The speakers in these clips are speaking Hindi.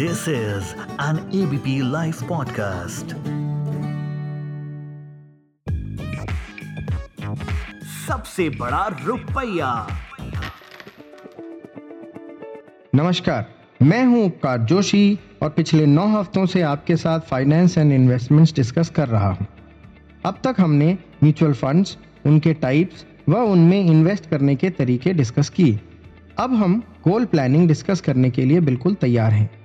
This is an ABP Life podcast. सबसे बड़ा रुपया। नमस्कार, मैं हूँ उपकार जोशी और पिछले नौ हफ्तों से आपके साथ फाइनेंस एंड इन्वेस्टमेंट्स डिस्कस कर रहा हूँ। अब तक हमने म्यूचुअल फंड्स उनके टाइप्स व उनमें इन्वेस्ट करने के तरीके डिस्कस किए। अब हम गोल प्लानिंग डिस्कस करने के लिए बिल्कुल तैयार हैं।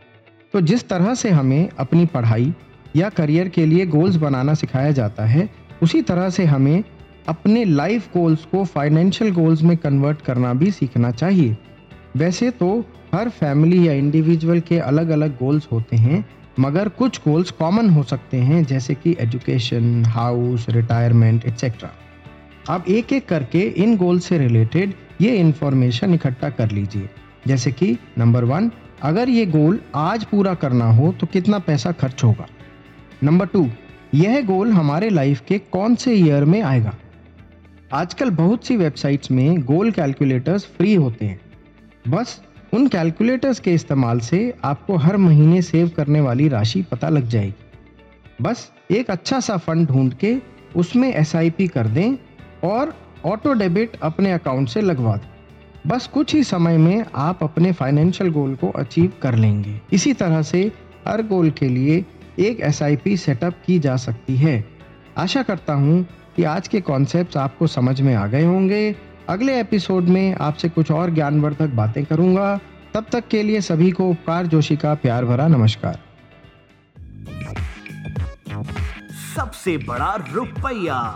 तो जिस तरह से हमें अपनी पढ़ाई या करियर के लिए गोल्स बनाना सिखाया जाता है, उसी तरह से हमें अपने लाइफ गोल्स को फाइनेंशियल गोल्स में कन्वर्ट करना भी सीखना चाहिए। वैसे तो हर फैमिली या इंडिविजुअल के अलग अलग गोल्स होते हैं, मगर कुछ गोल्स कॉमन हो सकते हैं, जैसे कि एजुकेशन, हाउस, रिटायरमेंट एक्सेट्रा आप एक एक करके इन गोल से रिलेटेड ये इंफॉर्मेशन इकट्ठा कर लीजिए। जैसे कि नंबर वन अगर ये गोल आज पूरा करना हो तो कितना पैसा खर्च होगा? नंबर टू यह गोल हमारे लाइफ के कौन से ईयर में आएगा? आजकल बहुत सी वेबसाइट्स में गोल कैलकुलेटर्स फ्री होते हैं। बस, उन कैलकुलेटर्स के इस्तेमाल से आपको हर महीने सेव करने वाली राशि पता लग जाएगी। बस, एक अच्छा सा फंड ढूंढ के उसमें एसआईपी कर दें और ऑटो डेबिट अपने अकाउंट से लगवा दें। बस कुछ ही समय में आप अपने फाइनेंशियल गोल को अचीव कर लेंगे। इसी तरह से हर गोल के लिए एक एसआईपी सेटअप की जा सकती है। आशा करता हूँ कि आज के कॉन्सेप्ट आपको समझ में आ गए होंगे। अगले एपिसोड में आपसे कुछ और ज्ञानवर्धक बातें करूँगा। तब तक के लिए सभी को उपकार जोशी का प्यार भरा नमस्कार। सबसे बड़ा रुपया।